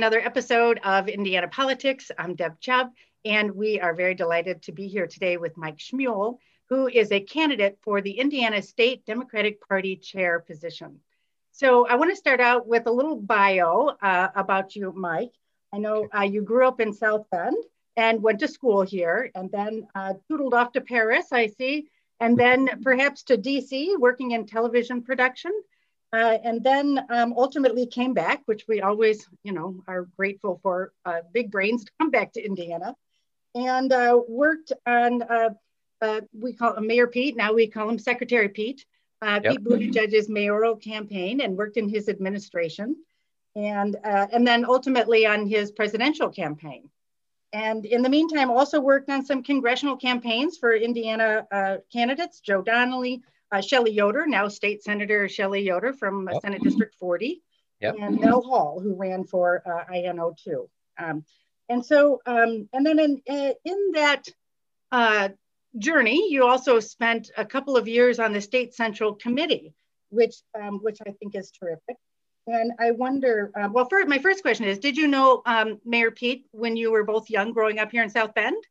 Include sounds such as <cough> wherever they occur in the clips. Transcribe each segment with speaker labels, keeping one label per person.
Speaker 1: Another episode of Indiana Politics. I'm Deb Chubb, and we are very delighted to be here today with Mike Schmuhl, who is a candidate for the Indiana State Democratic Party chair position. So I want to start out with a little bio uh, about you, Mike. I know uh, you grew up in South Bend and went to school here, and then uh, tootled off to Paris, I see, and then <laughs> perhaps to DC, working in television production. Uh, and then um, ultimately came back, which we always, you know, are grateful for uh, big brains to come back to Indiana, and uh, worked on uh, uh, we call him Mayor Pete. Now we call him Secretary Pete. Uh, yep. Pete Buttigieg's mayoral campaign, and worked in his administration, and and then ultimately on his presidential campaign. And in the meantime, also worked on some congressional campaigns for Indiana candidates, Joe Donnelly, uh, Shelley Yoder, now State Senator Shelley Yoder from uh, yep. Senate District 40, yep. and Mel Hall, who ran for uh, INO2. Um, and so, um, and then in, uh, in that uh, journey, you also spent a couple of years on the State Central Committee, which, um, which I think is terrific. And I wonder, uh, well, first, my first question is, did you know um, Mayor Pete when you were both young growing up here in South Bend?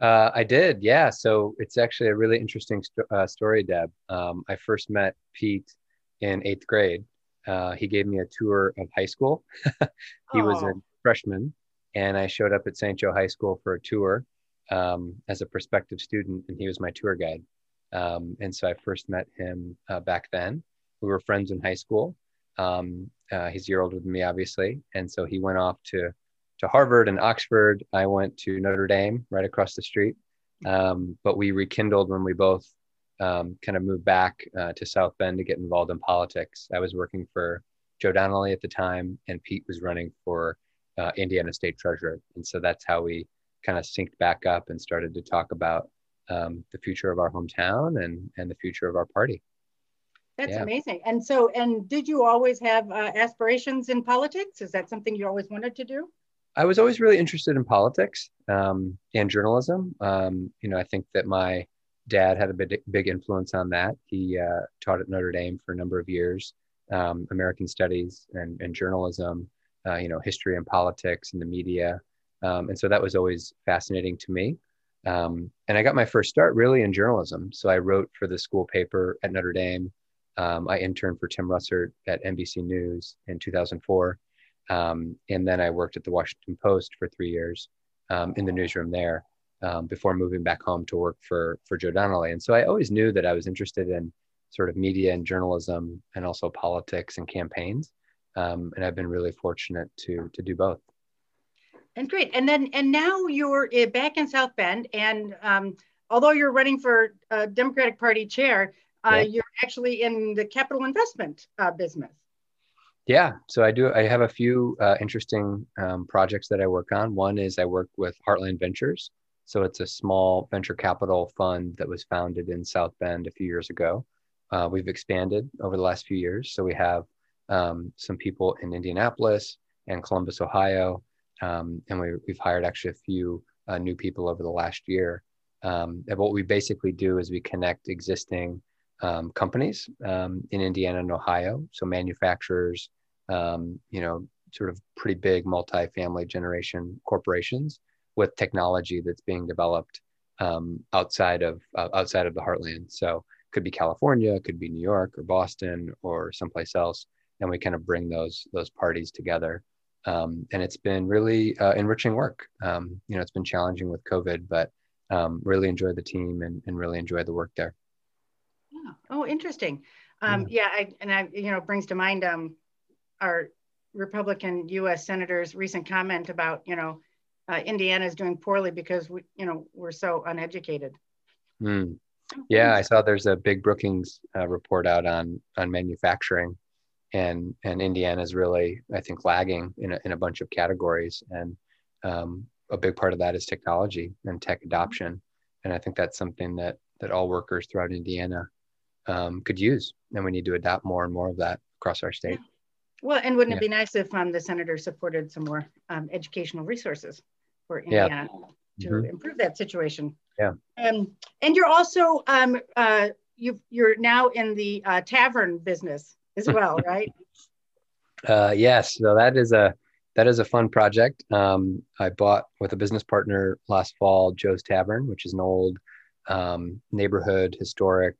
Speaker 2: Uh, I did, yeah. So it's actually a really interesting st- uh, story, Deb. Um, I first met Pete in eighth grade. Uh, he gave me a tour of high school. <laughs> he was a freshman, and I showed up at St. Joe High School for a tour um, as a prospective student, and he was my tour guide. Um, and so I first met him uh, back then. We were friends in high school. Um, uh, he's a year older than me, obviously, and so he went off to to Harvard and Oxford. I went to Notre Dame right across the street. Um, but we rekindled when we both um, kind of moved back uh, to South Bend to get involved in politics. I was working for Joe Donnelly at the time, and Pete was running for uh, Indiana State Treasurer. And so that's how we kind of synced back up and started to talk about um, the future of our hometown and, and the future of our party.
Speaker 1: That's yeah. amazing. And so, and did you always have uh, aspirations in politics? Is that something you always wanted to do?
Speaker 2: I was always really interested in politics um, and journalism. Um, you know, I think that my dad had a big, big influence on that. He uh, taught at Notre Dame for a number of years, um, American studies and, and journalism, uh, you know, history and politics and the media. Um, and so that was always fascinating to me. Um, and I got my first start really in journalism. So I wrote for the school paper at Notre Dame. Um, I interned for Tim Russert at NBC News in 2004. Um, and then I worked at the Washington Post for three years um, in the newsroom there um, before moving back home to work for for Joe Donnelly. And so I always knew that I was interested in sort of media and journalism and also politics and campaigns. Um, and I've been really fortunate to to do both.
Speaker 1: And great. And then and now you're eh, back in South Bend, and um, although you're running for uh, Democratic Party chair, uh, yeah. you're actually in the capital investment uh, business.
Speaker 2: Yeah, so I do. I have a few uh, interesting um, projects that I work on. One is I work with Heartland Ventures. So it's a small venture capital fund that was founded in South Bend a few years ago. Uh, we've expanded over the last few years. So we have um, some people in Indianapolis and Columbus, Ohio. Um, and we, have hired actually a few uh, new people over the last year. Um, and what we basically do is we connect existing um, companies um, in Indiana and Ohio, so manufacturers, um, you know, sort of pretty big multi-family generation corporations with technology that's being developed um, outside of uh, outside of the heartland. So could be California, could be New York or Boston or someplace else, and we kind of bring those those parties together. Um, and it's been really uh, enriching work. Um, you know, it's been challenging with COVID, but um, really enjoy the team and, and really enjoy the work there.
Speaker 1: Yeah. Oh, interesting. Um, yeah. yeah I, and I, you know, brings to mind um, our Republican U.S. senators' recent comment about, you know, uh, Indiana is doing poorly because we, you know, we're so uneducated.
Speaker 2: Mm. Yeah, I saw there's a big Brookings uh, report out on on manufacturing, and and Indiana is really, I think, lagging in a, in a bunch of categories, and um, a big part of that is technology and tech adoption, and I think that's something that that all workers throughout Indiana um, could use, and we need to adopt more and more of that across our state.
Speaker 1: Yeah. Well, and wouldn't yeah. it be nice if um, the senator supported some more um, educational resources for Indiana yeah. to mm-hmm. improve that situation?
Speaker 2: Yeah.
Speaker 1: Um, and you're also um, uh, you you're now in the uh, tavern business as <laughs> well, right?
Speaker 2: Uh, yes, so that is a that is a fun project. Um, I bought with a business partner last fall Joe's Tavern, which is an old um, neighborhood historic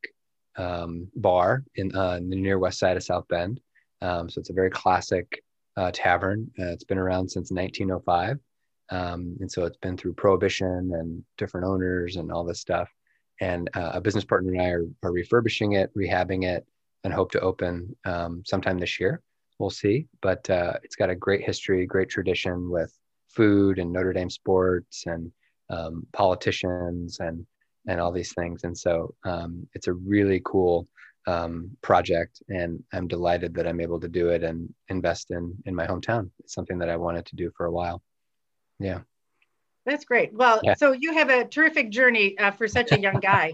Speaker 2: um, bar in, uh, in, the near west side of South Bend. Um, so it's a very classic uh, tavern. Uh, it's been around since 1905. Um, and so it's been through prohibition and different owners and all this stuff. And uh, a business partner and I are, are, refurbishing it, rehabbing it, and hope to open um, sometime this year. We'll see. But uh, it's got a great history, great tradition with food and Notre Dame sports and um, politicians and and all these things. And so um, it's a really cool um, project, and I'm delighted that I'm able to do it and invest in in my hometown. It's something that I wanted to do for a while. Yeah.
Speaker 1: That's great. Well, yeah. so you have a terrific journey uh, for such a young <laughs> guy.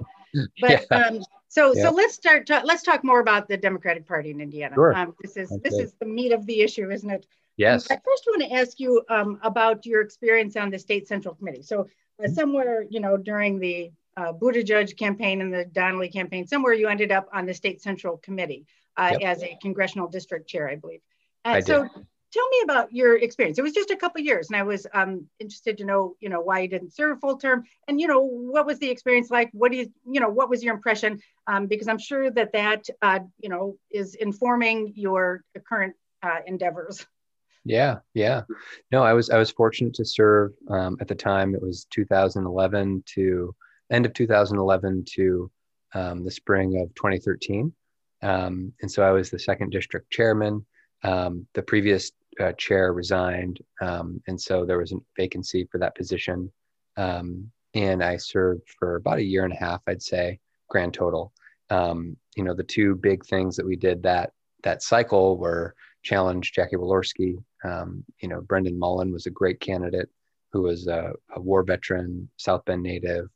Speaker 1: But yeah. um, so yeah. so let's start. Let's talk more about the Democratic Party in Indiana.
Speaker 2: Sure.
Speaker 1: Um, this is this is the meat of the issue, isn't it?
Speaker 2: Yes.
Speaker 1: Um, I first want to ask you um, about your experience on the state central committee. So uh, mm-hmm. somewhere, you know, during the uh, Buttigieg campaign and the Donnelly campaign, somewhere you ended up on the state central committee uh, yep. as a congressional district chair, I believe. And I so did tell me about your experience. It was just a couple years, and I was um, interested to know, you know, why you didn't serve full term, and you know, what was the experience like? What do you, you know, what was your impression? Um, because I'm sure that that, uh, you know, is informing your current uh, endeavors.
Speaker 2: Yeah, yeah. No, I was I was fortunate to serve um, at the time. It was 2011 to end of 2011 to um, the spring of 2013, um, and so I was the second district chairman. Um, the previous uh, chair resigned, um, and so there was a vacancy for that position. Um, and I served for about a year and a half, I'd say, grand total. Um, you know, the two big things that we did that that cycle were challenge Jackie Walorski. You know, Brendan Mullen was a great candidate who was a, a war veteran, South Bend native,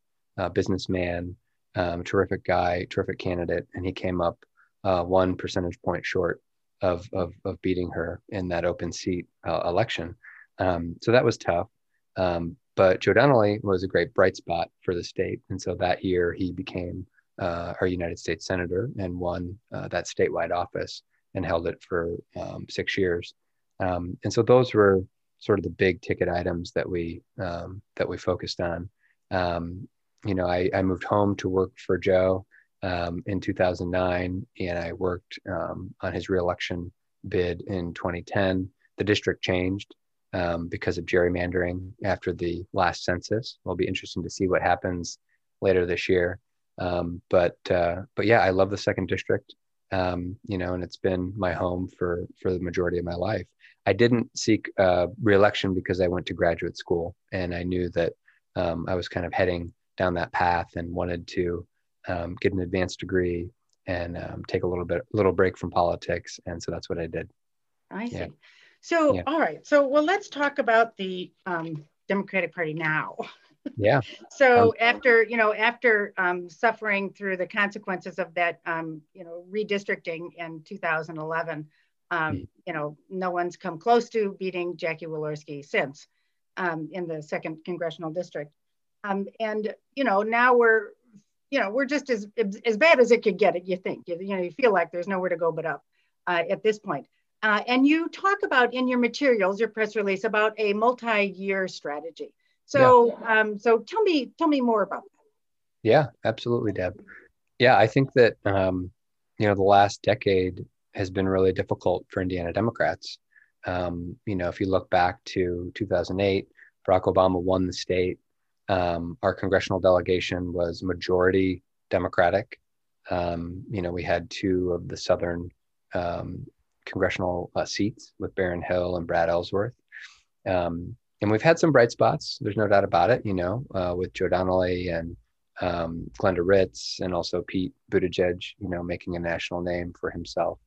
Speaker 2: businessman, um, terrific guy, terrific candidate, and he came up uh, one percentage point short of of, of beating her in that open seat uh, election. Um, so that was tough. Um, but Joe Donnelly was a great bright spot for the state, and so that year he became uh, our United States senator and won uh, that statewide office and held it for um, six years. Um, and so those were sort of the big ticket items that we um, that we focused on. Um, you know, I, I moved home to work for Joe um, in 2009, and I worked um, on his reelection bid in 2010. The district changed um, because of gerrymandering after the last census. It'll be interesting to see what happens later this year. Um, but uh, but yeah, I love the second district. Um, you know, and it's been my home for for the majority of my life. I didn't seek uh, reelection because I went to graduate school, and I knew that um, I was kind of heading down that path and wanted to um, get an advanced degree and um, take a little bit little break from politics. And so that's what i did.
Speaker 1: I see. Yeah. so yeah. all right. So well let's talk about the um, democratic party now.
Speaker 2: Yeah. <laughs>
Speaker 1: So um, after you know after um, suffering through the consequences of that um, you know redistricting in 2011 mm. you know no one's come close to beating jackie Walorski since in the second congressional district and you know now we're you know, we're just as as bad as it could get. It you think you, you know you feel like there's nowhere to go but up uh, at this point. Uh, and you talk about in your materials, your press release, about a multi-year strategy. So, yeah. um, so tell me, tell me more about that.
Speaker 2: Yeah, absolutely, Deb. Yeah, I think that um, you know the last decade has been really difficult for Indiana Democrats. Um, you know, if you look back to 2008, Barack Obama won the state um, our congressional delegation was majority Democratic. Um, you know, we had two of the southern um, congressional uh, seats with Baron Hill and Brad Ellsworth. Um, and we've had some bright spots. There's no doubt about it. You know, uh, with Joe Donnelly and um, Glenda Ritz, and also Pete Buttigieg. You know, making a national name for himself.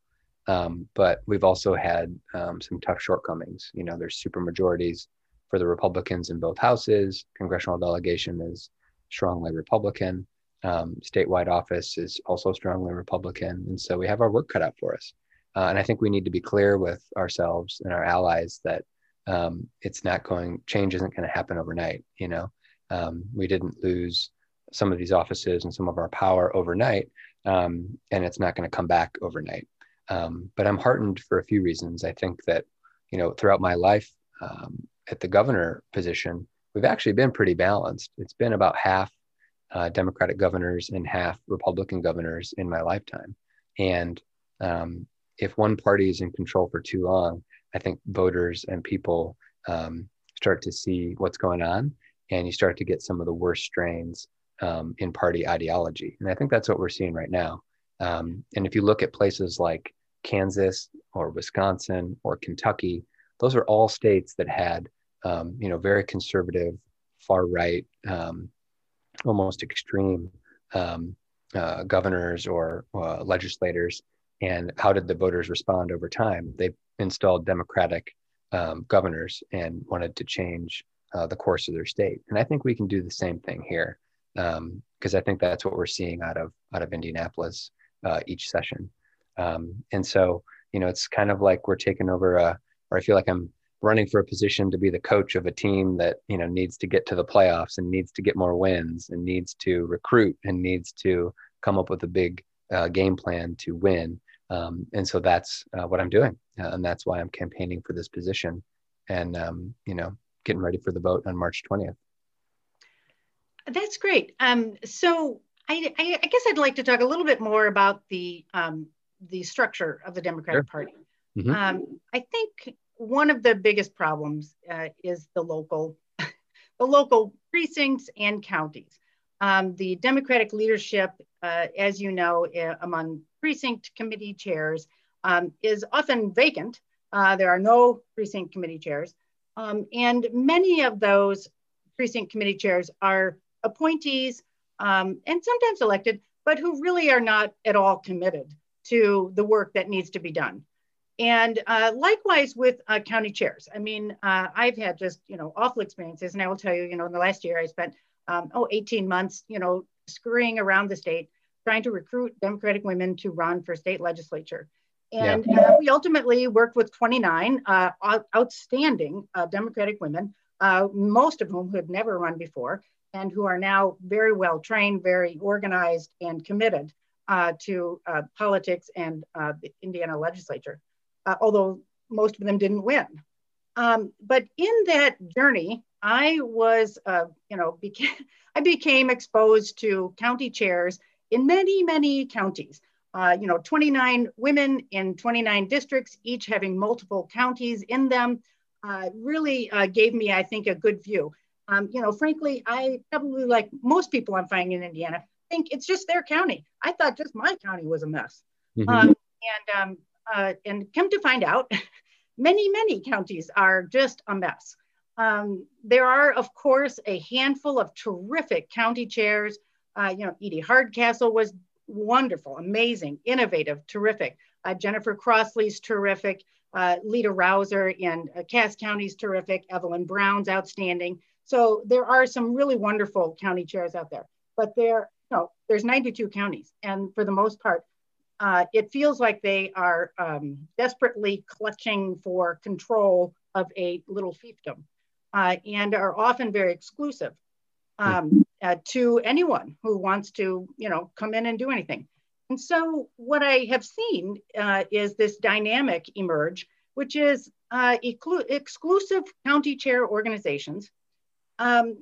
Speaker 2: Um, but we've also had some tough shortcomings. You know, there's super majorities for the Republicans in both houses. Congressional delegation is strongly Republican. Um, statewide office is also strongly Republican. And so we have our work cut out for us. Uh, and I think we need to be clear with ourselves and our allies that um, it's not going, change isn't going to happen overnight. You know, um, we didn't lose some of these offices and some of our power overnight, um, and it's not going to come back overnight. Um, but I'm heartened for a few reasons. I think that, you know, throughout my life um, at the governor position, we've actually been pretty balanced. It's been about half uh, Democratic governors and half Republican governors in my lifetime. And um, if one party is in control for too long, I think voters and people um, start to see what's going on, and you start to get some of the worst strains um, in party ideology. And I think that's what we're seeing right now. Um, and if you look at places like Kansas or Wisconsin or Kentucky, those are all states that had, um, you know, very conservative, far right, um, almost extreme um, uh, governors or uh, legislators. And how did the voters respond over time? They installed Democratic um, governors and wanted to change uh, the course of their state. And I think we can do the same thing here because um, I think that's what we're seeing out of out of Indianapolis uh, each session. Um, and so, you know, it's kind of like we're taking over a, or I feel like I'm running for a position to be the coach of a team that you know needs to get to the playoffs and needs to get more wins and needs to recruit and needs to come up with a big uh, game plan to win. Um, and so that's uh, what I'm doing, uh, and that's why I'm campaigning for this position, and um, you know, getting ready for the vote on March 20th.
Speaker 1: That's great. Um, so I, I, I, guess I'd like to talk a little bit more about the um, the structure of the Democratic sure. Party. Mm-hmm. Um, I think one of the biggest problems uh, is the local <laughs> the local precincts and counties. Um, the Democratic leadership, uh, as you know, uh, among precinct committee chairs, um, is often vacant. Uh, there are no precinct committee chairs. Um, and many of those precinct committee chairs are appointees um, and sometimes elected, but who really are not at all committed to the work that needs to be done. And uh, likewise with uh, county chairs. I mean, uh, I've had just, you know, awful experiences. And I will tell you, you know, in the last year I spent, um, oh, 18 months, you know, scurrying around the state, trying to recruit Democratic women to run for state legislature. And yeah. Uh, we ultimately worked with 29 uh, outstanding uh, Democratic women, most of whom had never run before and who are now very well trained, very organized, and committed uh, to uh, politics and uh, the Indiana legislature, uh, although most of them didn't win. Um, but in that journey, I was, uh, you know, became, <laughs> I became exposed to county chairs in many, many counties. Uh, you know, 29 women in 29 districts, each having multiple counties in them, really gave me, I think, a good view. Um, you know, frankly, I probably like most people I'm finding in Indiana think it's just their county. I thought just my county was a mess. Mm-hmm. Um, and um, uh, and come to find out, <laughs> many many counties are just a mess. Um, there are, of course, a handful of terrific county chairs. Uh, you know, Edie Hardcastle was wonderful, amazing, innovative, terrific. Uh, Jennifer Crossley's terrific. Uh, Lita Rouser in uh, Cass County's terrific. Evelyn Brown's outstanding. So there are some really wonderful county chairs out there, but there, no, there's 92 counties. And for the most part, uh, it feels like they are um, desperately clutching for control of a little fiefdom uh, and are often very exclusive um, uh, to anyone who wants to, you know, come in and do anything. And so what I have seen uh, is this dynamic emerge, which is uh, exclusive county chair organizations um,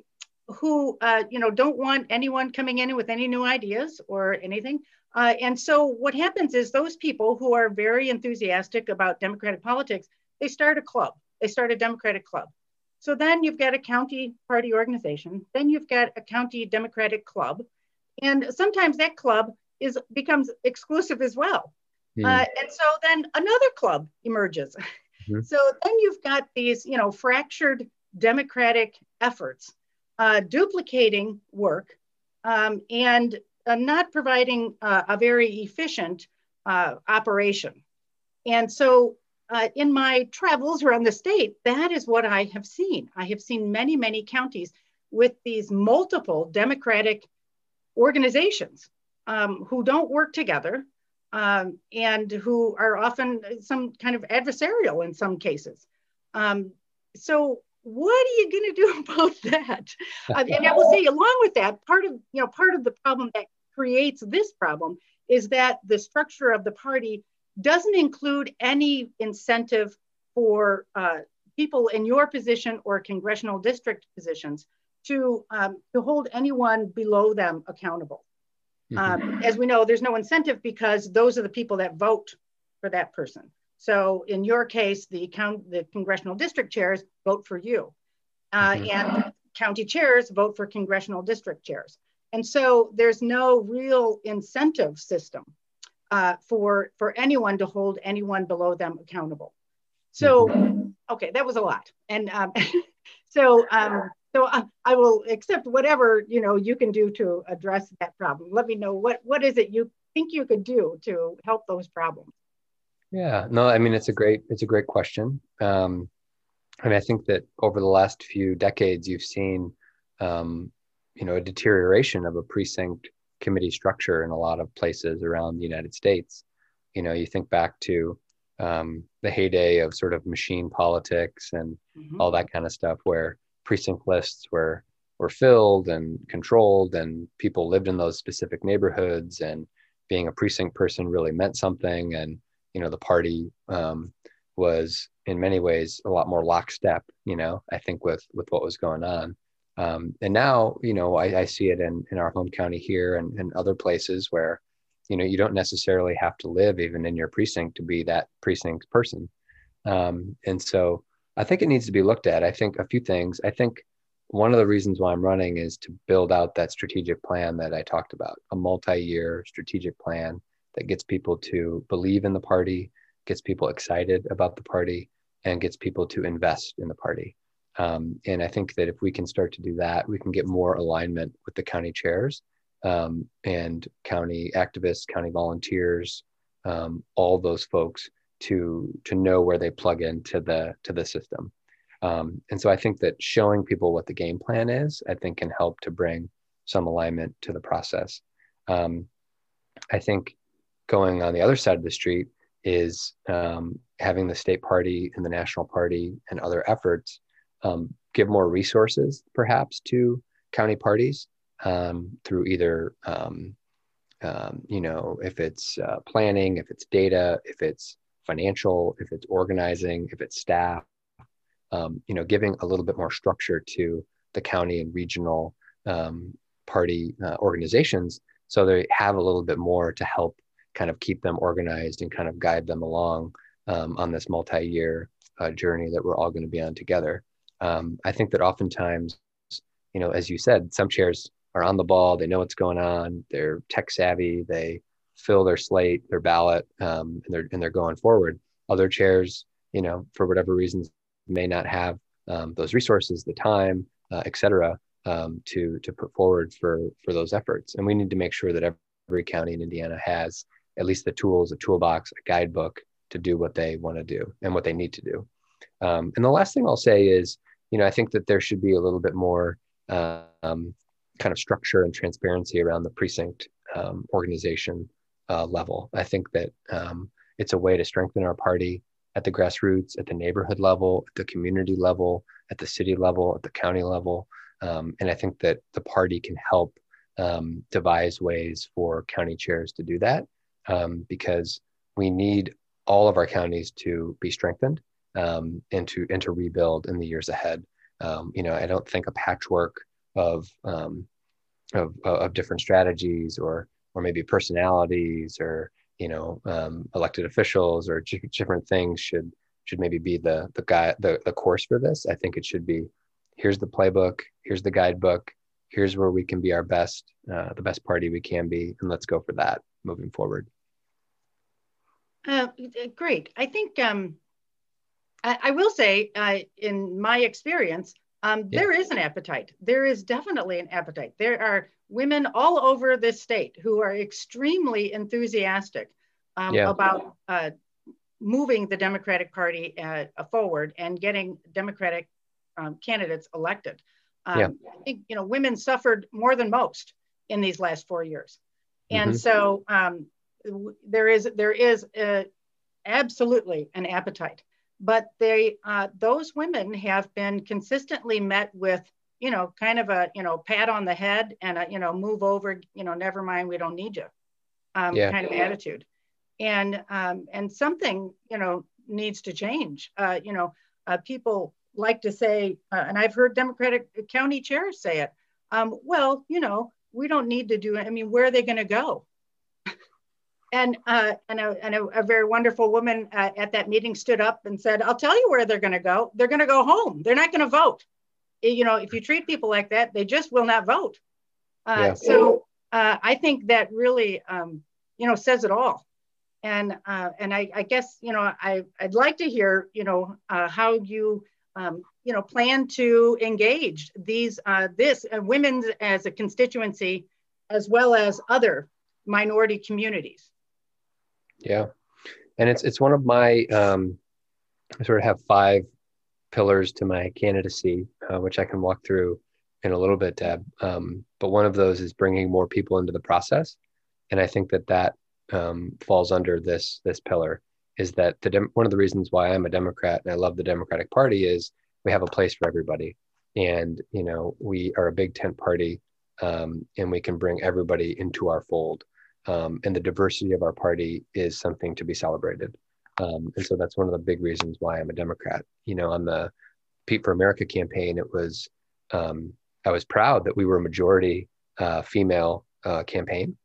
Speaker 1: who uh, you know don't want anyone coming in with any new ideas or anything. Uh, and so what happens is those people who are very enthusiastic about democratic politics, they start a club. They start a democratic club. So then you've got a county party organization. Then you've got a county democratic club, and sometimes that club is becomes exclusive as well. Mm. Uh, and so then another club emerges. Mm-hmm. So then you've got these, you know, fractured democratic efforts, uh, duplicating work, um, and uh, not providing uh, a very efficient uh, operation. And so uh, in my travels around the state, that is what I have seen. I have seen many, many counties with these multiple democratic organizations um, who don't work together um, and who are often some kind of adversarial in some cases. Um, so what are you going to do <laughs> about that? Uh, <laughs> and I will say, along with that, part of you know part of the problem that creates this problem is that the structure of the party doesn't include any incentive for uh, people in your position or congressional district positions to, um, to hold anyone below them accountable. Mm-hmm. Um, as we know, there's no incentive because those are the people that vote for that person. So in your case, the, count, the congressional district chairs vote for you, uh, mm-hmm. and county chairs vote for congressional district chairs. And so there's no real incentive system uh, for, for anyone to hold anyone below them accountable. So, mm-hmm. okay, that was a lot. And um, <laughs> so um, so I, I, will accept whatever you know you can do to address that problem. Let me know what what is it you think you could do to help those problems.
Speaker 2: Yeah, no, I mean it's a great it's a great question. Um, I mean I think that over the last few decades you've seen um, you know a deterioration of a precinct committee structure in a lot of places around the United States. You know, you think back to um, the heyday of sort of machine politics and mm-hmm. all that kind of stuff, where precinct lists were were filled and controlled and people lived in those specific neighborhoods and being a precinct person really meant something and you know the party um, was in many ways a lot more lockstep you know i think with with what was going on um, and now you know I, I, see it in in our home county here and, and other places where you know you don't necessarily have to live even in your precinct to be that precinct person um, and so I think it needs to be looked at. I think a few things. I think one of the reasons why I'm running is to build out that strategic plan that I talked about, a multi-year strategic plan that gets people to believe in the party, gets people excited about the party, and gets people to invest in the party. Um, and I think that if we can start to do that, we can get more alignment with the county chairs um, and county activists, county volunteers, um, all those folks to to know where they plug into the to the system. Um, and so I think that showing people what the game plan is, I think can help to bring some alignment to the process. Um, I think going on the other side of the street is um, having the state party and the national party and other efforts um, give more resources, perhaps, to county parties um, through either, um, you know, if it's uh, planning, if it's data, if it's financial, if it's organizing, if it's staff, um, you know, giving a little bit more structure to the county and regional um, party uh, organizations so they have a little bit more to help kind of keep them organized and kind of guide them along um, on this multi-year uh, journey that we're all going to be on together. Um, I think that oftentimes, you know, as you said, some chairs are on the ball, they know what's going on, they're tech savvy, they fill their slate, their ballot, um, and they're and they're going forward. Other chairs, you know, for whatever reasons, may not have um, those resources, the time, uh, et cetera, um, to to put forward for for those efforts. And we need to make sure that every county in Indiana has at least the tools, a toolbox, a guidebook to do what they want to do and what they need to do. Um, and the last thing I'll say is, you know, I think that there should be a little bit more um, kind of structure and transparency around the precinct um, organization uh, level. I think that um, it's a way to strengthen our party at the grassroots, at the neighborhood level, at the community level, at the city level, at the county level. Um, and I think that the party can help um, devise ways for county chairs to do that um, because we need all of our counties to be strengthened um, and to and to rebuild in the years ahead. Um, you know, I don't think a patchwork of of, of different strategies or or maybe personalities or you know um, elected officials or different things should should maybe be the the guy the, the course for this i think it should be here's the playbook here's the guidebook here's where we can be our best uh, the best party we can be and let's go for that moving forward
Speaker 1: uh, great i think um, I, I, will say uh, in my experience um, yeah. there is an appetite there is definitely an appetite there are women all over this state who are extremely enthusiastic um, yeah. about uh, moving the Democratic Party uh, forward and getting Democratic um, candidates elected. Um, yeah. I think you know women suffered more than most in these last four years, and mm-hmm. so um, there is there is a, absolutely an appetite, but they uh, those women have been consistently met with you know, kind of a, you know, pat on the head and a, you know, move over, you know, never mind, we don't need you um, yeah. kind of attitude. and um, and something you know needs to change. Uh, you know, uh, people like to say, uh, and I've heard Democratic county chairs say it. Um, well, you know, we don't need to do it. I mean, where are they going to go? And uh, and, a, and a, a, very wonderful woman uh, at that meeting stood up and said, "I'll tell you where they're going to go. They're going to go home. They're not going to vote. You know, if you treat people like that, they just will not vote." Uh, yeah. So uh, I think that really, um, you know, says it all. And uh, and I, I, guess you know I I'd like to hear you know uh, how you um, you know plan to engage these this women as a constituency as well as other minority communities.
Speaker 2: Yeah, and it's it's one of my um, I sort of have five pillars to my candidacy, uh, which I can walk through in a little bit, Deb. Um, but one of those is bringing more people into the process, and I think that that um, falls under this this pillar. Is that the dem- one of the reasons why I'm a Democrat and I love the Democratic Party is we have a place for everybody, and you know we are a big tent party, um, and we can bring everybody into our fold um, and the diversity of our party is something to be celebrated. Um, and so that's one of the big reasons why I'm a Democrat. You know, on the Pete for America campaign, it was um, I was proud that we were a majority uh, female uh, campaign,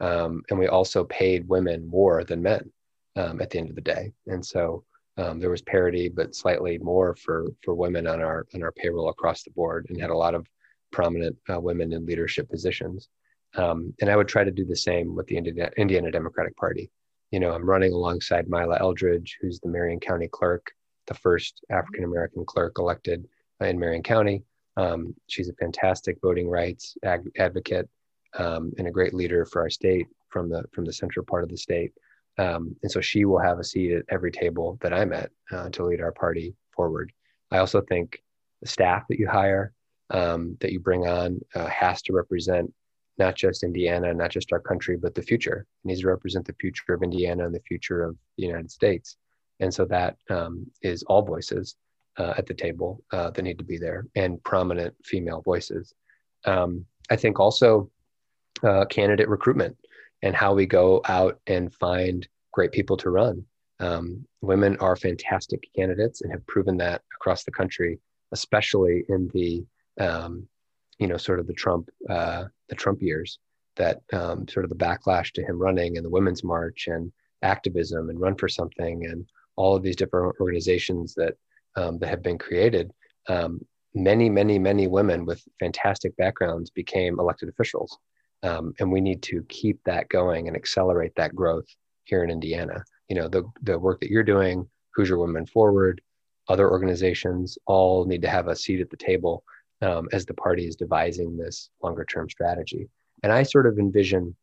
Speaker 2: um, and we also paid women more than men um, at the end of the day. And so um, there was parity, but slightly more for for women on our on our payroll across the board, and had a lot of prominent uh, women in leadership positions. Um, and I would try to do the same with the Indiana, Indiana Democratic Party. You know, I'm running alongside Myla Eldridge, who's the Marion County clerk, the first African American clerk elected in Marion County. Um, she's a fantastic voting rights ag- advocate um, and a great leader for our state from the from the central part of the state. Um, and so she will have a seat at every table that I'm at uh, to lead our party forward. I also think the staff that you hire, um, that you bring on, uh, has to represent not just Indiana, not just our country, but the future. It needs to represent the future of Indiana and the future of the United States. And so that um, is all voices uh, at the table uh, that need to be there and prominent female voices. Um, I think also uh, candidate recruitment and how we go out and find great people to run. Um, women are fantastic candidates and have proven that across the country, especially in the um, you know sort of the Trump uh, the Trump years that um, sort of the backlash to him running and the Women's March and activism and Run for Something and all of these different organizations that um, that have been created. Um, many, many, many women with fantastic backgrounds became elected officials, um, and we need to keep that going and accelerate that growth here in Indiana. You know, the the work that you're doing, Hoosier Women Forward, other organizations, all need to have a seat at the table um, as the party is devising this longer term strategy. And I sort of envision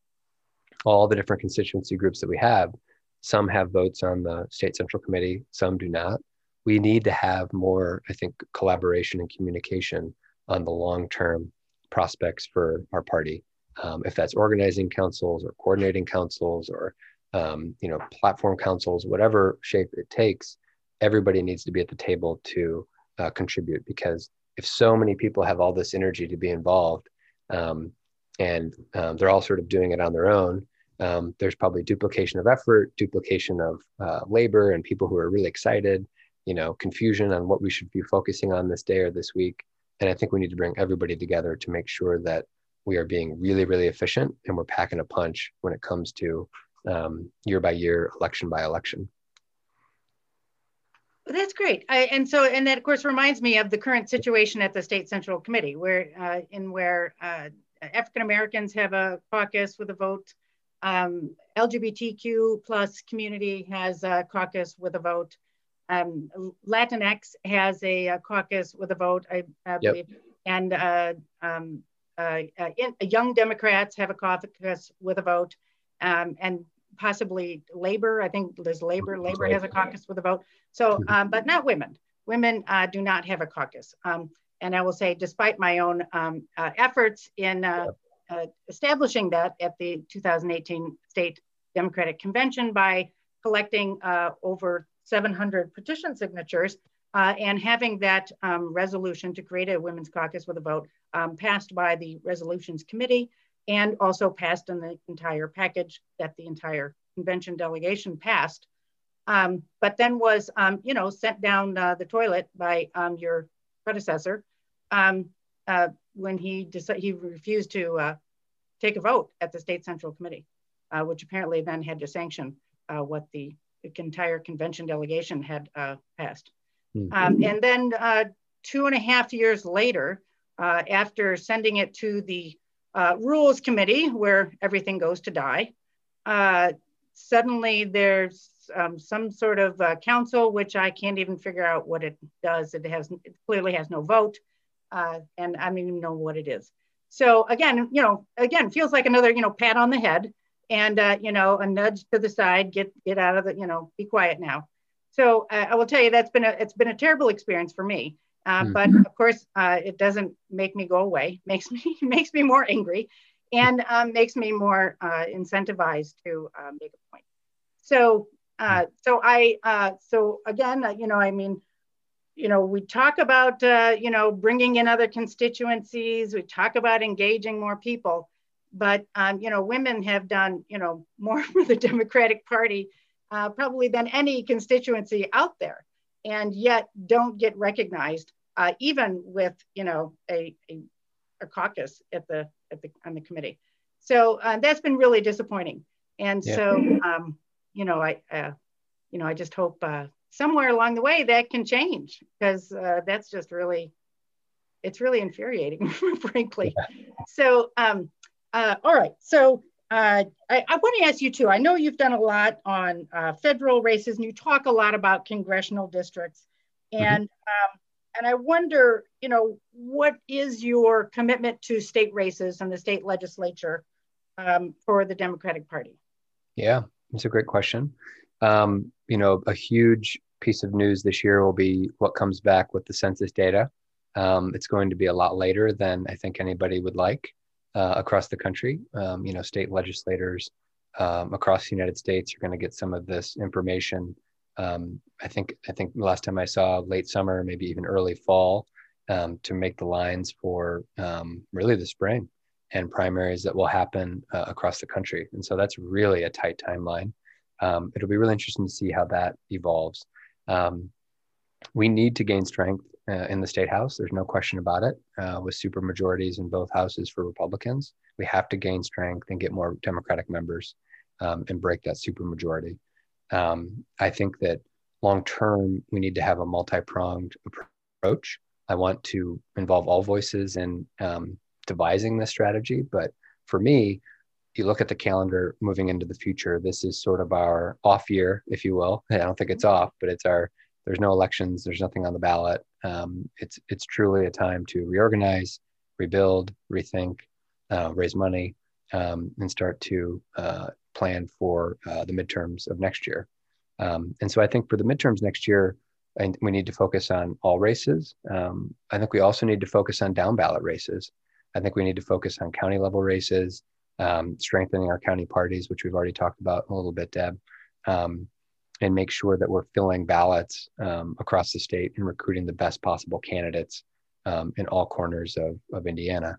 Speaker 2: all the different constituency groups that we have. Some have votes on the state central committee, some do not. We need to have more, I think, collaboration and communication on the long term prospects for our party. Um, if that's organizing councils or coordinating councils or um, you know platform councils, whatever shape it takes, everybody needs to be at the table to uh, contribute because if so many people have all this energy to be involved um, and um, they're all sort of doing it on their own um, there's probably duplication of effort duplication of uh, labor and people who are really excited you know confusion on what we should be focusing on this day or this week. And i think we need to bring everybody together to make sure that we are being really really efficient and we're packing a punch when it comes to um, year by year election by election
Speaker 1: that's great. I, and so, and that of course reminds me of the current situation at the State Central Committee, where uh, in where uh, African Americans have a caucus with a vote, um, LGBTQ plus community has a caucus with a vote, um, Latinx has a, a, caucus with a vote, I, I yep. believe, and uh, um, uh, uh, in, young Democrats have a caucus with a vote, um, and possibly labor. I think there's labor. Labor has a caucus with a vote. So, mm-hmm. um, but not women. Women uh, do not have a caucus. Um, and I will say, despite my own um, uh, efforts in uh, uh establishing that at the 2018 State Democratic Convention by collecting uh, over 700 petition signatures uh, and having that um, resolution to create a women's caucus with a vote um, passed by the resolutions committee and also passed in the entire package that the entire convention delegation passed, um, but then was, um, you know, sent down uh, the toilet by um, your predecessor um, uh, when he decided he refused to uh, take a vote at the state central committee, uh, which apparently then had to sanction uh, what the, entire convention delegation had uh, passed. Mm-hmm. Um, and then two and a half years later, after sending it to the rules committee, where everything goes to die, suddenly there's um, some sort of uh, council, which I can't even figure out what it does. It has it clearly has no vote, uh, and I don't even know what it is. So again, you know, again, feels like another you know pat on the head and uh, you know a nudge to the side. Get get out of the you know be quiet now. So uh, I will tell you that's been a it's been a terrible experience for me. Mm. But of course, uh, it doesn't make me go away. <laughs> Makes me makes me more angry, and um, makes me more incentivized to make a point. So uh, so I, uh, so again, uh, you know, I mean, you know, we talk about, uh, you know, bringing in other constituencies. We talk about engaging more people, but um, you know, women have done, you know, <laughs> more for the Democratic Party uh, probably than any constituency out there, and yet don't get recognized, uh, even with, you know, a, a, a, caucus at the at the on the committee. So uh, that's been really disappointing. And yeah. so. Um, you know, I, uh, you know, I just hope uh, somewhere along the way that can change because uh, that's just really, it's really infuriating, <laughs> frankly. Yeah. So, um, uh, all right. So uh, I, I want to ask you too. I know you've done a lot on uh, federal races, and you talk a lot about congressional districts, mm-hmm. and mm-hmm. um, and I wonder, you know, what is your commitment to state races and the state legislature um, for the Democratic Party?
Speaker 2: Yeah, it's a great question. Um, you know, a huge piece of news this year will be what comes back with the census data. Um, it's going to be a lot later than I think anybody would like uh, across the country. Um, you know, state legislators um, across the United States are going to get some of this information. Um, I think I think last time I saw late summer, maybe even early fall, um, to make the lines for really the spring and primaries that will happen uh, across the country. And so that's really a tight timeline. Um, it'll be really interesting to see how that evolves. Um, we need to gain strength uh, in the state house. There's no question about it. Uh, with super majorities in both houses for Republicans, we have to gain strength and get more Democratic members um, and break that super majority. Um, I think that long term, we need to have a multi pronged approach. I want to involve all voices in um, devising this strategy. But for me, you look at the calendar moving into the future, this is sort of our off year, if you will. <laughs> I don't think it's off, but it's our, there's no elections, there's nothing on the ballot. Um, it's, it's truly a time to reorganize, rebuild, rethink, uh, raise money, um, and start to uh, plan for uh, the midterms of next year. Um, and so I think for the midterms next year, and we need to focus on all races. Um, I think we also need to focus on down ballot races. I think we need to focus on county level races, um, strengthening our county parties, which we've already talked about a little bit, Deb, um, and make sure that we're filling ballots um, across the state and recruiting the best possible candidates um, in all corners of, of Indiana.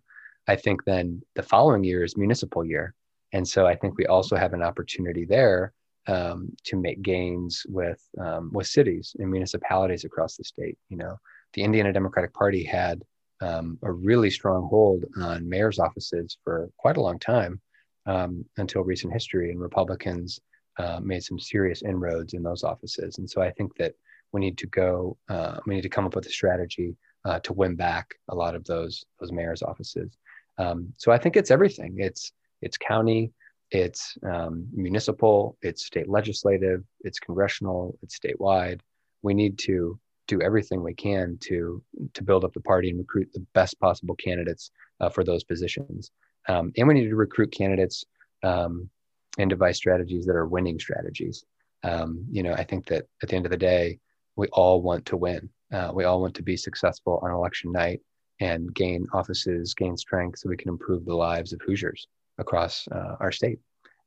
Speaker 2: I think then the following year is municipal year. And so I think we also have an opportunity there um, to make gains with um, with cities and municipalities across the state. You know, the Indiana Democratic Party had um, a really strong hold on mayor's offices for quite a long time um, until recent history, and Republicans uh, made some serious inroads in those offices. And so I think that we need to go, uh, we need to come up with a strategy uh, to win back a lot of those those mayor's offices. Um, so I think it's everything. It's it's county, it's um, municipal, it's state legislative, it's congressional, it's statewide. We need to do everything we can to to build up the party and recruit the best possible candidates uh, for those positions. Um, and we need to recruit candidates um, and devise strategies that are winning strategies. Um, you know, I think that at the end of the day, we all want to win. Uh, we all want to be successful on election night and gain offices, gain strength, so we can improve the lives of Hoosiers across uh, our state.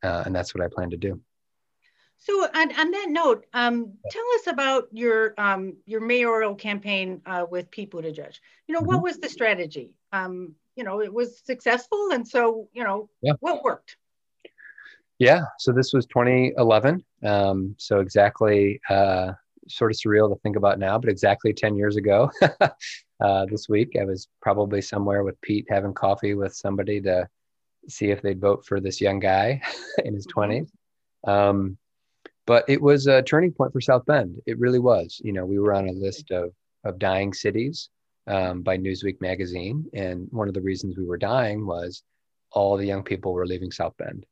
Speaker 2: Uh, and that's what I plan to do.
Speaker 1: So on, on that note, um, tell us about your um, your mayoral campaign uh, with Pete Buttigieg. You know, mm-hmm. what was the strategy? Um, you know, it was successful, and so you know, yeah. what worked?
Speaker 2: Yeah, so this was 2011. Um, so exactly, uh, sort of surreal to think about now, but exactly 10 years ago, <laughs> uh, this week, I was probably somewhere with Pete having coffee with somebody to see if they'd vote for this young guy <laughs> in his 20s. Mm-hmm. Um, but it was a turning point for South Bend. It really was. You know, we were on a list of of dying cities um, by Newsweek magazine, and one of the reasons we were dying was all the young people were leaving South Bend.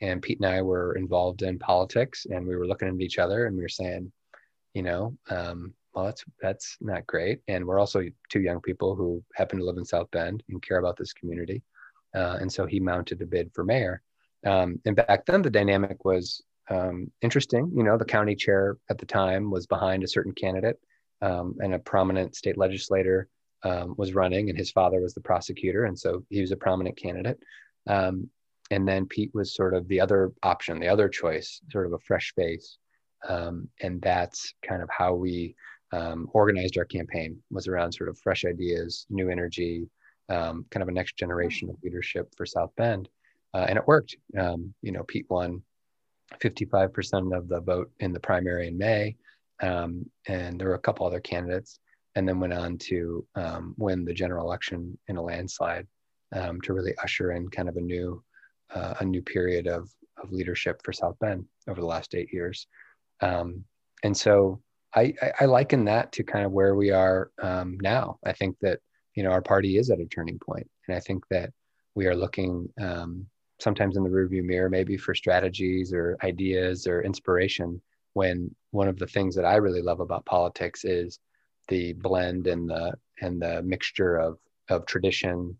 Speaker 2: And Pete and I were involved in politics, and we were looking at each other, and we were saying, you know, um, well, that's that's not great. And we're also two young people who happen to live in South Bend and care about this community. Uh, and so he mounted a bid for mayor. Um, and back then, the dynamic was um, interesting. You know, the county chair at the time was behind a certain candidate, um, and a prominent state legislator um, was running, and his father was the prosecutor, and so he was a prominent candidate. Um, and then Pete was sort of the other option, the other choice, sort of a fresh face, um, and that's kind of how we um, organized our campaign. Was around sort of fresh ideas, new energy, kind of a next generation of leadership for South Bend, uh, and it worked. you know, Pete won 55% of the vote in the primary in May. Um, and there were a couple other candidates, and then went on to um, win the general election in a landslide um, to really usher in kind of a new uh, a new period of of leadership for South Bend over the last eight years. Um, and so I, I, liken that to kind of where we are um, now. I think that you know our party is at a turning point, and I think that we are looking um, sometimes in the rearview mirror, maybe for strategies or ideas or inspiration. When one of the things that I really love about politics is the blend and the and the mixture of of tradition,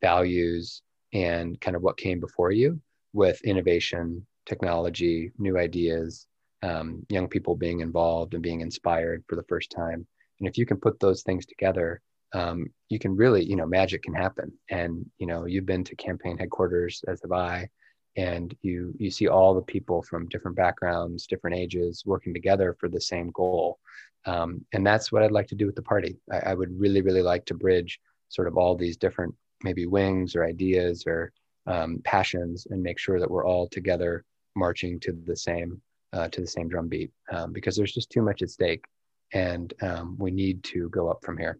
Speaker 2: values, and kind of what came before you with innovation, technology, new ideas, um, young people being involved and being inspired for the first time. And if you can put those things together, um, you can really, you know, magic can happen. And you know, you've been to campaign headquarters, as have I, and you you see all the people from different backgrounds, different ages, working together for the same goal. Um, and that's what I'd like to do with the party. I, I, would really, really like to bridge sort of all these different maybe wings or ideas or um, passions, and make sure that we're all together marching to the same uh, to the same drum beat um, because there's just too much at stake, and um, we need to go up from here.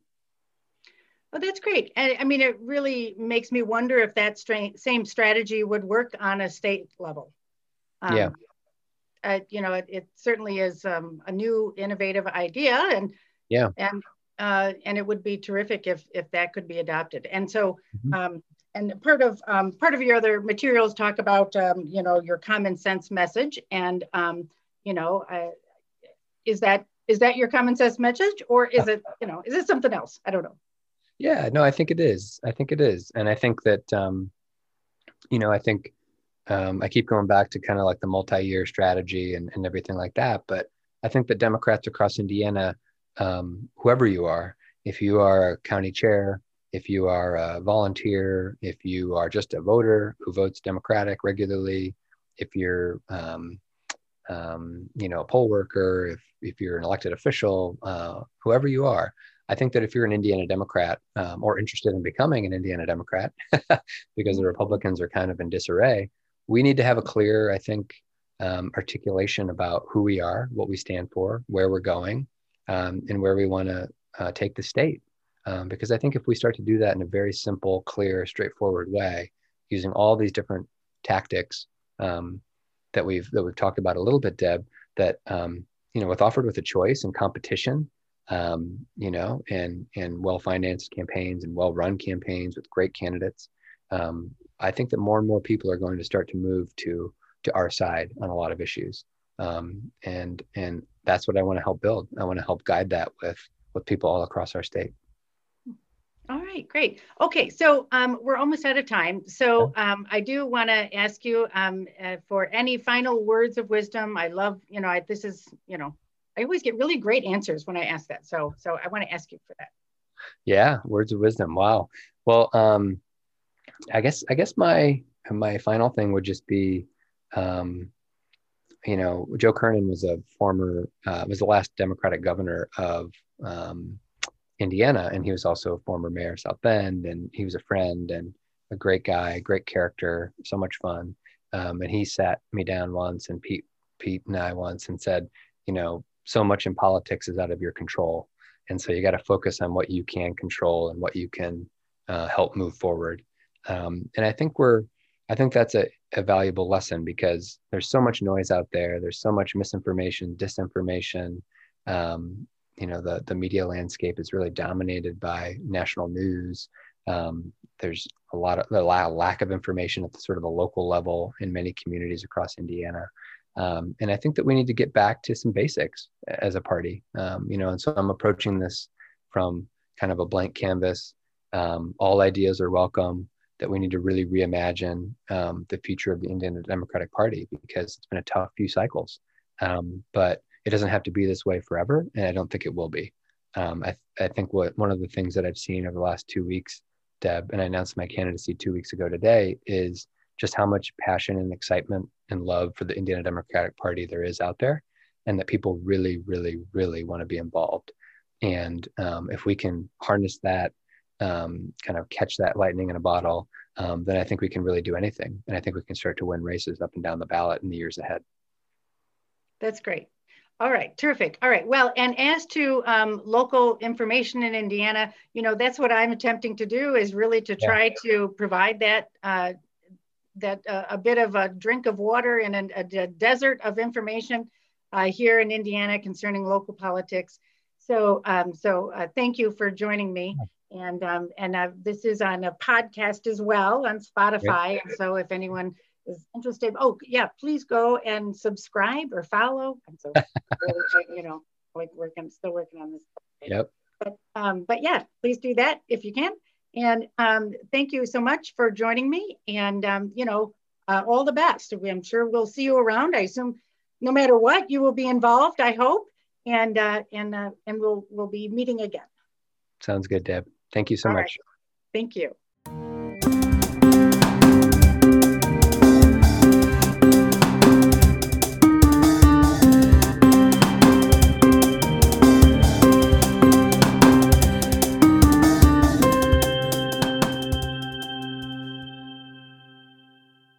Speaker 1: Well, that's great. And I mean, it really makes me wonder if that stra- same strategy would work on a state level.
Speaker 2: Um, yeah.
Speaker 1: Uh, you know, it, it certainly is um, a new, innovative idea, and
Speaker 2: yeah,
Speaker 1: and uh, and it would be terrific if if that could be adopted. And so, mm-hmm. um, and part of um, part of your other materials talk about um, you know your common sense message, and um, you know, uh, is that is that your common sense message, or is it you know is it something else? I don't know.
Speaker 2: Yeah, no, I think it is. I think it is. And I think that, um, you know, I think um, I keep going back to kind of like the multi year strategy and, and everything like that. But I think that Democrats across Indiana, um, whoever you are, if you are a county chair, if you are a volunteer, if you are just a voter who votes Democratic regularly, if you're, um, um, you know, a poll worker, if, if you're an elected official, uh, whoever you are, I think that if you're an Indiana Democrat um, or interested in becoming an Indiana Democrat, <laughs> because the Republicans are kind of in disarray, we need to have a clear, I think, um, articulation about who we are, what we stand for, where we're going, um, and where we want to uh, take the state. Um, because I think if we start to do that in a very simple, clear, straightforward way, using all these different tactics um, that we've that we've talked about a little bit, Deb, that um, you know, with offered with a choice and competition, um, you know, and and well-financed campaigns and well-run campaigns with great candidates. Um, I think that more and more people are going to start to move to to our side on a lot of issues, um, and and that's what I want to help build. I want to help guide that with with people all across our state.
Speaker 1: All right, great. Okay, so um, we're almost out of time. So um, I do want to ask you um, uh, for any final words of wisdom. I love, you know, I, this is, you know, I always get really great answers when I ask that. So, so I want to ask you for that.
Speaker 2: Yeah, words of wisdom. Wow. Well, um, I guess I guess my my final thing would just be, um, you know, Joe Kernan was a former uh, was the last Democratic governor of um, Indiana, and he was also a former mayor of South Bend, and he was a friend and a great guy, great character, so much fun. Um, and he sat me down once, and Pete, Pete and I once, and said, you know, so much in politics is out of your control, and so you got to focus on what you can control and what you can uh, help move forward. Um, and I think we're, I think that's a, a valuable lesson because there's so much noise out there. There's so much misinformation, disinformation. Um, you know, the the media landscape is really dominated by national news. Um, there's a lot of a lack of information at the sort of the local level in many communities across Indiana. Um, and I think that we need to get back to some basics as a party, um, you know. And so I'm approaching this from kind of a blank canvas. Um, all ideas are welcome. That we need to really reimagine um, the future of the Indiana Democratic Party because it's been a tough few cycles. Um, but it doesn't have to be this way forever, and I don't think it will be. Um, I, I think what one of the things that I've seen over the last two weeks Deb, and I announced my candidacy two weeks ago today, is just how much passion and excitement and love for the Indiana Democratic Party there is out there, and that people really, really, really want to be involved. And um, if we can harness that, um, kind of catch that lightning in a bottle, um, then I think we can really do anything. And I think we can start to win races up and down the ballot in the years ahead.
Speaker 1: That's great. All right, terrific. All right, well, and as to um, local information in Indiana, you know, that's what I'm attempting to do is really to try yeah. to provide that uh, that uh, a bit of a drink of water in a, a desert of information uh, here in Indiana concerning local politics. So, um, so uh, thank you for joining me. And um, and uh, this is on a podcast as well on Spotify. And so, if anyone is interested, oh yeah, please go and subscribe or follow. I'm so you know, like working, still working on this.
Speaker 2: Yep.
Speaker 1: But um, but yeah, please do that if you can. And um, thank you so much for joining me. And um, you know, uh, all the best. I'm sure we'll see you around. I assume no matter what, you will be involved. I hope. And uh, and uh, and we'll we'll be meeting again.
Speaker 2: Sounds good, Deb. Thank you so all much. Right.
Speaker 1: Thank you.